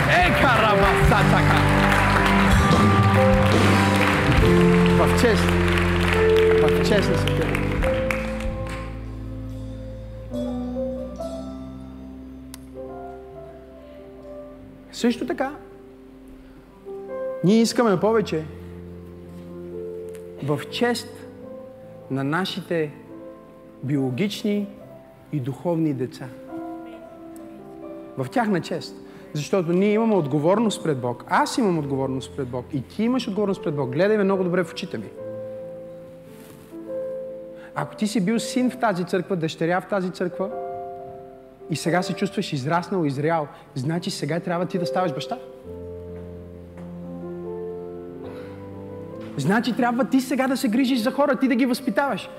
Е, карабасатака. В чест. В чест на Светия. Също така, ние искаме повече в чест на нашите биологични и духовни деца. В тяхна чест. Защото ние имаме отговорност пред Бог. Аз имам отговорност пред Бог. И ти имаш отговорност пред Бог. Гледай ме много добре в очите ми. Ако ти си бил син в тази църква, дъщеря в тази църква, и сега се чувстваш израснал, изрял, значи сега трябва ти да ставаш баща. Значи трябва ти сега да се грижиш за хора, ти да ги възпитаваш.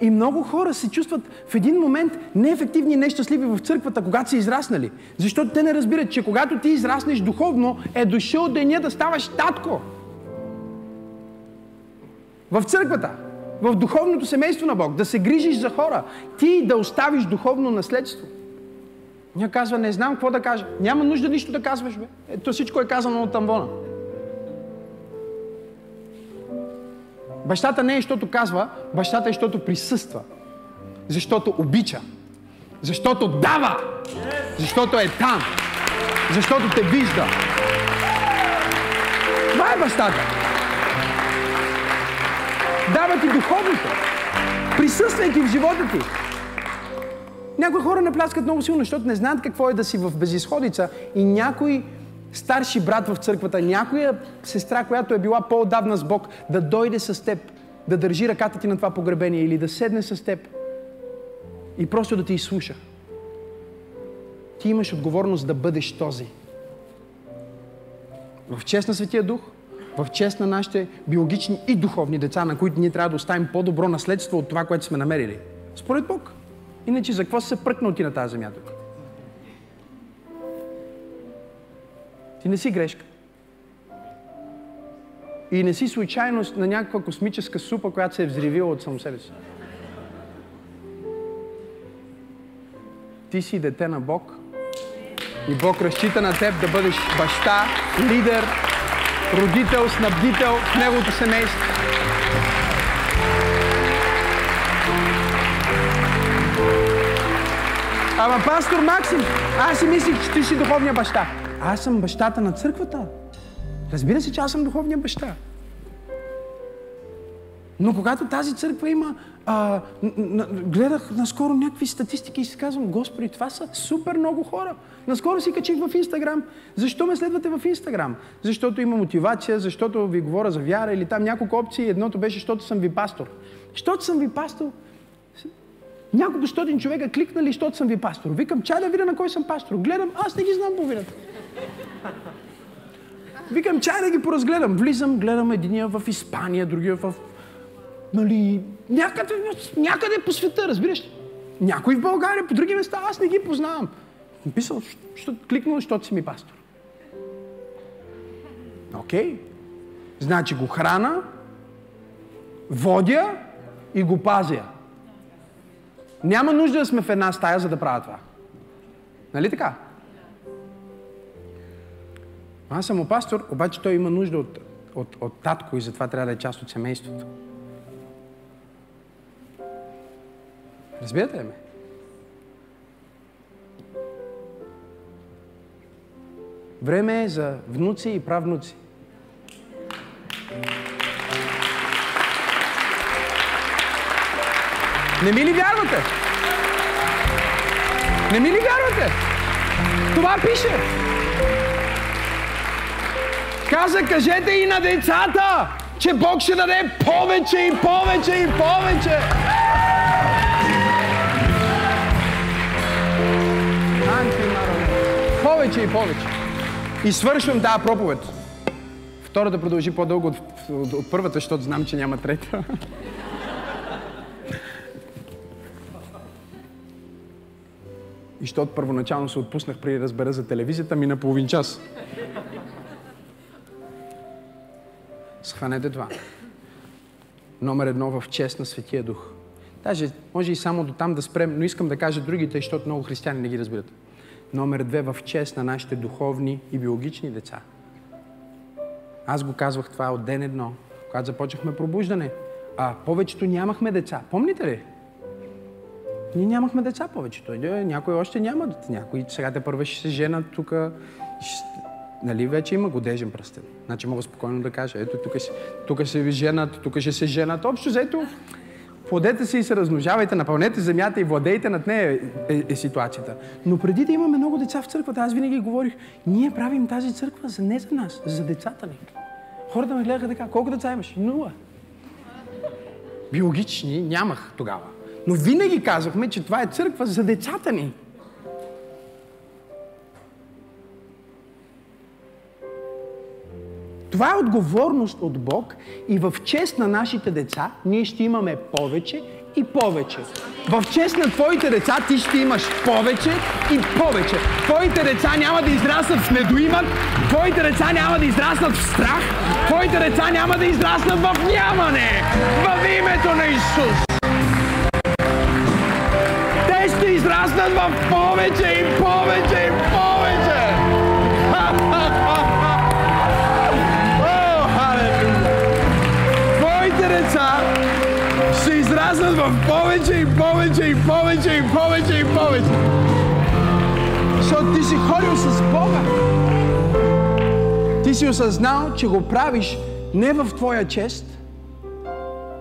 И много хора се чувстват в един момент неефективни и нещастливи в църквата, когато са израснали. Защото те не разбират, че когато ти израснеш духовно, е дошъл деня да ставаш татко. В църквата, в духовното семейство на Бог, да се грижиш за хора, ти да оставиш духовно наследство. Ня казва, не знам какво да кажа. Няма нужда нищо да казваш, бе. Ето всичко е казано от тамбона. Бащата не е, защото казва, бащата е, защото присъства. Защото обича. Защото дава. Защото е там. Защото те вижда. Това е бащата. Дава ти духовното. Присъствайки в живота ти. Някои хора не пляскат много силно, защото не знаят какво е да си в безисходица и някой старши брат в църквата, някоя сестра, която е била по-отдавна с Бог, да дойде с теб, да държи ръката ти на това погребение или да седне с теб и просто да ти изслуша. Ти имаш отговорност да бъдеш този. В чест на Светия Дух, в чест на нашите биологични и духовни деца, на които ние трябва да оставим по-добро наследство от това, което сме намерили. Според Бог. Иначе за какво се пръкнал ти на тази земя тук? Ти не си грешка. И не си случайност на някаква космическа супа, която се е взривила от само себе си. Ти си дете на Бог. И Бог разчита на теб да бъдеш баща, лидер, родител, снабдител в неговото семейство. Ама пастор Максим, аз си мислих, че ти си духовния баща. Аз съм бащата на църквата. Разбира се, че аз съм духовния баща. Но когато тази църква има... А, гледах наскоро някакви статистики и си казвам, Господи, това са супер много хора. Наскоро си качих в Инстаграм. Защо ме следвате в Инстаграм? Защото има мотивация, защото ви говоря за вяра или там няколко опции. Едното беше, защото съм ви пастор. Защото съм ви пастор, няколко стотин човека кликнали, защото съм ви пастор. Викам, чай да видя на кой съм пастор. Гледам, аз не ги знам половината. Викам, чай да ги поразгледам. Влизам, гледам единия в Испания, другия в... Нали, някъде, някъде по света, разбираш ли? Някой в България, по други места, аз не ги познавам. Написал, що, кликнал, защото си ми пастор. Окей. Okay. Значи го храна, водя и го пазя. Няма нужда да сме в една стая, за да правя това. Нали така? Аз съм пастор, обаче той има нужда от, от, от татко и затова трябва да е част от семейството. Разбирате ли ме? Време е за внуци и правнуци. Не ми ли вярвате? Не ми ли вярвате? Това пише. Каза, кажете и на децата, че Бог ще даде повече и повече и повече. Повече и повече. И свършвам тази проповед. Втората продължи по-дълго от, от, от първата, защото знам, че няма трета. И защото първоначално се отпуснах да разбера за телевизията, мина половин час. Схванете това. Номер едно в чест на Светия Дух. Даже може и само до там да спрем, но искам да кажа другите, защото много християни не ги разбират. Номер две в чест на нашите духовни и биологични деца. Аз го казвах това от ден едно, когато започнахме пробуждане. А повечето нямахме деца. Помните ли? Ние нямахме деца повечето. Някои още нямат. Някои сега те първо ще се женат тук. Нали, вече има годежен пръстен. Значи мога спокойно да кажа, ето тук, тук се ви женат, тук ще се женат. Общо заето, плодете се и се размножавайте, напълнете земята и владейте над нея е, е, е ситуацията. Но преди да имаме много деца в църквата, аз винаги говорих, ние правим тази църква за не за нас, за децата ни. Хората ме гледаха така, колко деца имаш? Нула. Биологични нямах тогава. Но винаги казахме, че това е църква за децата ни. Това е отговорност от Бог и в чест на нашите деца ние ще имаме повече и повече. В чест на твоите деца ти ще имаш повече и повече. Твоите деца няма да израснат в недоимък, твоите деца няма да израснат в страх, твоите деца няма да израснат в нямане. В името на Исус. Израснат в повече и повече и повече. Твоите деца ще израснат в повече и повече и повече и повече и повече. Защото ти си ходил с Бога. Ти си осъзнал, че го правиш не в твоя чест,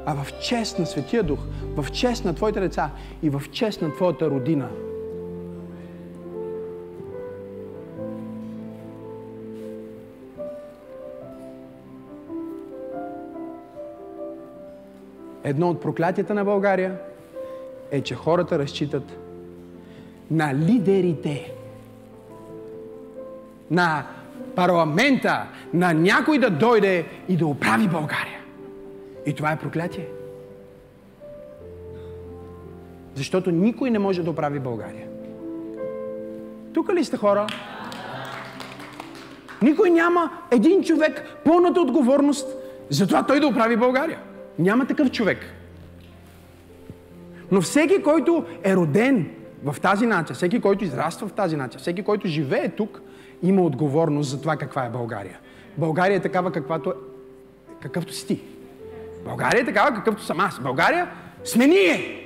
а в чест на Светия Дух, в чест на твоите деца и в чест на твоята родина. Едно от проклятията на България е, че хората разчитат на лидерите, на парламента, на някой да дойде и да оправи България. И това е проклятие. Защото никой не може да оправи България. Тук ли сте хора? Никой няма един човек пълната отговорност за това той да оправи България. Няма такъв човек. Но всеки, който е роден в тази нация, всеки, който израства в тази нация, всеки, който живее тук, има отговорност за това каква е България. България е такава, каквато, какъвто си ти. България е такава, какъвто съм аз. България сме ние.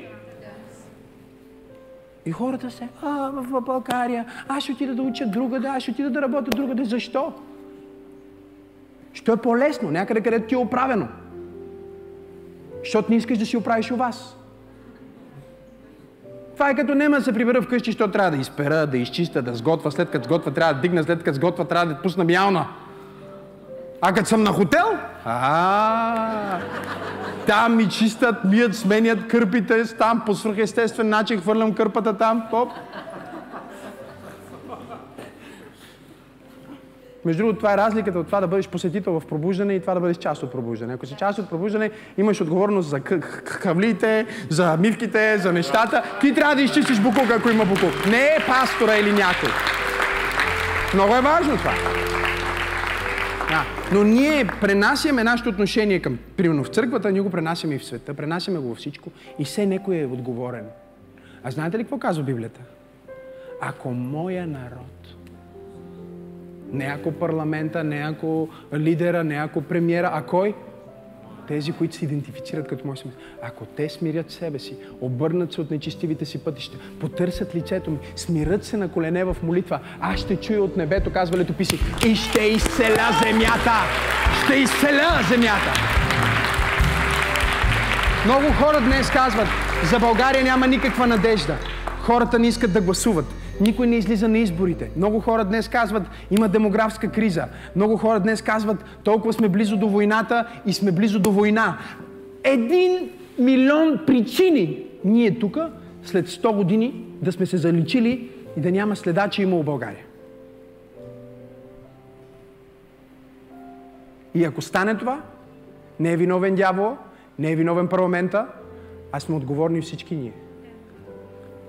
И хората се, а, в България, аз ще отида да уча друга, да, аз ще отида да работя друга, да. Защо? Що е по-лесно, някъде където ти е оправено. Защото не искаш да си оправиш у вас. Това е като нема да се прибера вкъщи, защото трябва да изпера, да изчиста, да сготва, след като сготва трябва да дигна, след като сготва трябва да пусна мялна. А като съм на хотел, а там ми чистят, мият, сменят кърпите, там по свръхестествен начин хвърлям кърпата там, топ. Между другото, това е разликата от това да бъдеш посетител в пробуждане и това да бъдеш част от пробуждане. Ако си част от пробуждане, имаш отговорност за хавлите, за мивките, за нещата. Ти трябва да изчистиш букук, ако има букук. Не е пастора или някой. Много е важно това. Да. Но ние пренасяме нашето отношение към, примерно в църквата, ние го пренасяме и в света, пренасяме го във всичко и все някой е отговорен. А знаете ли какво казва Библията? Ако моя народ, не ако парламента, не ако лидера, не ако премиера, а кой? тези, които се идентифицират като мой смисъл. Ако те смирят себе си, обърнат се от нечистивите си пътища, потърсят лицето ми, смират се на колене в молитва, аз ще чуя от небето, казва летописи, и ще изцеля земята! Ще изцеля земята! Много хора днес казват, за България няма никаква надежда. Хората не искат да гласуват. Никой не излиза на изборите. Много хора днес казват, има демографска криза. Много хора днес казват, толкова сме близо до войната и сме близо до война. Един милион причини ние тук, след 100 години, да сме се заличили и да няма следа, че е има у България. И ако стане това, не е виновен дявол, не е виновен парламента, а сме отговорни всички ние.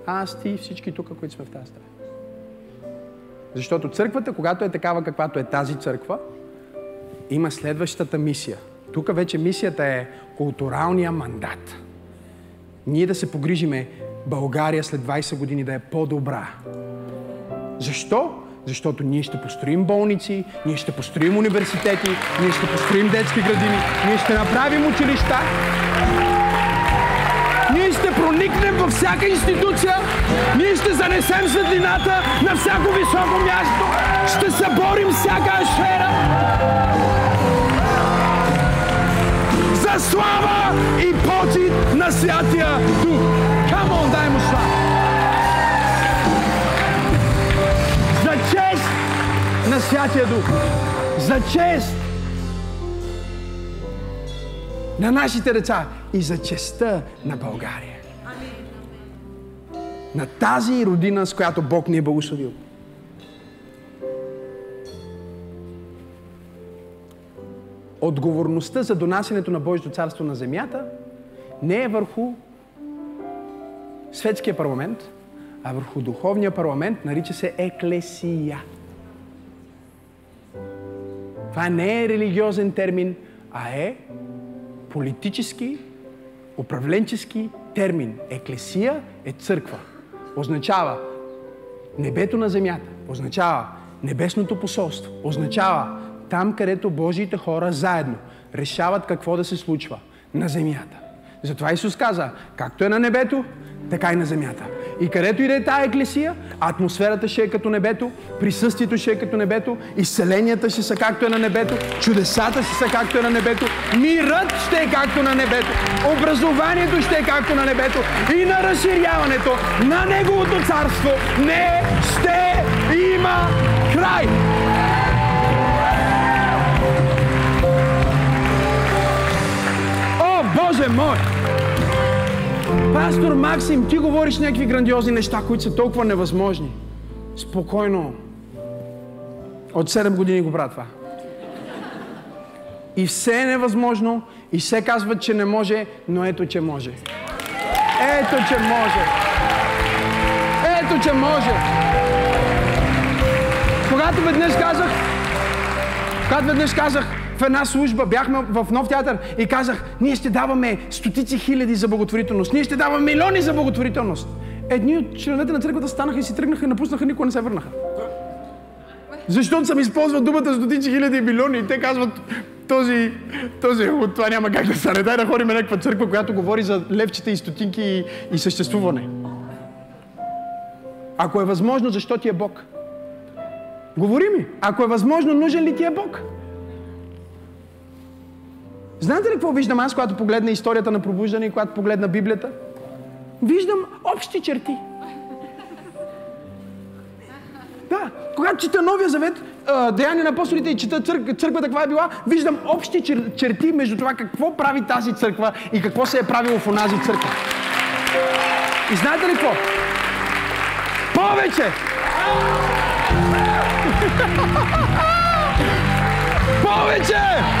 Аз, ти и всички тук, които сме в тази стая. Защото църквата, когато е такава, каквато е тази църква, има следващата мисия. Тук вече мисията е културалния мандат. Ние да се погрижиме България след 20 години да е по-добра. Защо? Защото ние ще построим болници, ние ще построим университети, ние ще построим детски градини, ние ще направим училища. Проникнем във всяка институция, ние ще занесем светлината на всяко високо място, ще съборим всяка сфера. За слава и почет на Святия Дух. Камон, дай му слава! За чест на Святия Дух. За чест на нашите деца и за честа на България. На тази родина, с която Бог ни е благословил. Отговорността за донасенето на Божието царство на земята не е върху светския парламент, а върху духовния парламент, нарича се еклесия. Това не е религиозен термин, а е политически, управленчески термин. Еклесия е църква. Означава небето на земята. Означава небесното посолство. Означава там, където Божиите хора заедно решават какво да се случва на земята. Затова Исус каза, както е на небето, така и на земята. И където и да е тая еклесия, атмосферата ще е като небето, присъствието ще е като небето, изцеленията ще са както е на небето, чудесата ще са както е на небето, мирът ще е както на небето, образованието ще е както на небето и на разширяването на Неговото царство не ще има край. Боже мой! Пастор Максим, ти говориш някакви грандиозни неща, които са толкова невъзможни. Спокойно. От 7 години го правя това. И все е невъзможно, и все казват, че не може, но ето, че може. Ето, че може. Ето, че може. Когато веднъж казах, когато веднъж казах, в една служба, бяхме в нов театър и казах, ние ще даваме стотици хиляди за благотворителност, ние ще даваме милиони за благотворителност. Едни от членовете на църквата станаха и си тръгнаха и напуснаха, никога не се върнаха. Защото съм използвал думата стотици хиляди и милиони и те казват, този, този, това няма как да стане. Дай да ходим на някаква църква, която говори за левчета и стотинки и, и съществуване. Ако е възможно, защо ти е Бог? Говори ми. Ако е възможно, нужен ли ти е Бог? Знаете ли какво виждам аз, когато погледна историята на пробуждане и когато погледна Библията? Виждам общи черти. Да, когато чета Новия завет, Деяния на апостолите и чета църк, църквата каква е била, виждам общи чер, черти между това какво прави тази църква и какво се е правило в онази църква. И знаете ли какво? Повече! Повече!